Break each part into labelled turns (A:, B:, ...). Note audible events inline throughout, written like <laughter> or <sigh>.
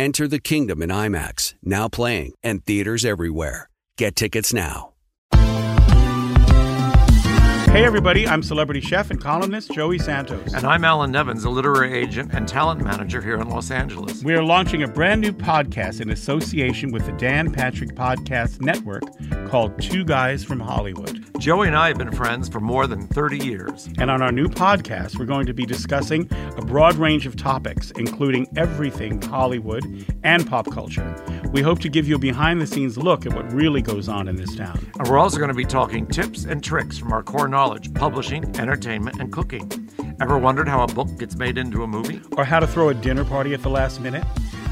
A: Enter the kingdom in IMAX, now playing, and theaters everywhere. Get tickets now.
B: Hey, everybody, I'm celebrity chef and columnist Joey Santos.
C: And I'm Alan Nevins, a literary agent and talent manager here in Los Angeles.
B: We are launching a brand new podcast in association with the Dan Patrick Podcast Network called Two Guys from Hollywood.
C: Joey and I have been friends for more than 30 years.
B: And on our new podcast, we're going to be discussing a broad range of topics, including everything Hollywood and pop culture. We hope to give you a behind the scenes look at what really goes on in this town.
C: And we're also going to be talking tips and tricks from our core knowledge publishing, entertainment, and cooking. Ever wondered how a book gets made into a movie?
B: Or how to throw a dinner party at the last minute?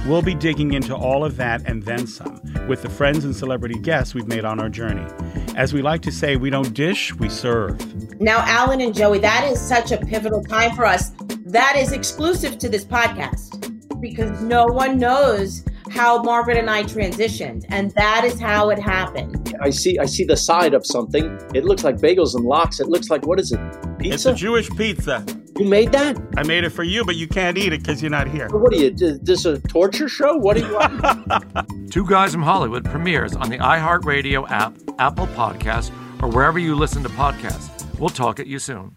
B: We'll be digging into all of that and then some with the friends and celebrity guests we've made on our journey. As we like to say, we don't dish, we serve.
D: Now, Alan and Joey, that is such a pivotal time for us. That is exclusive to this podcast because no one knows how Margaret and I transitioned, and that is how it happened.
E: I see I see the side of something. It looks like bagels and lox. It looks like what is it? Pizza?
B: It's a Jewish pizza.
E: You made that?
B: I made it for you, but you can't eat it because you're not here.
E: What are you? Is this a torture show? What do you want? <laughs>
C: Two Guys from Hollywood premieres on the iHeartRadio app, Apple Podcast, or wherever you listen to podcasts. We'll talk at you soon.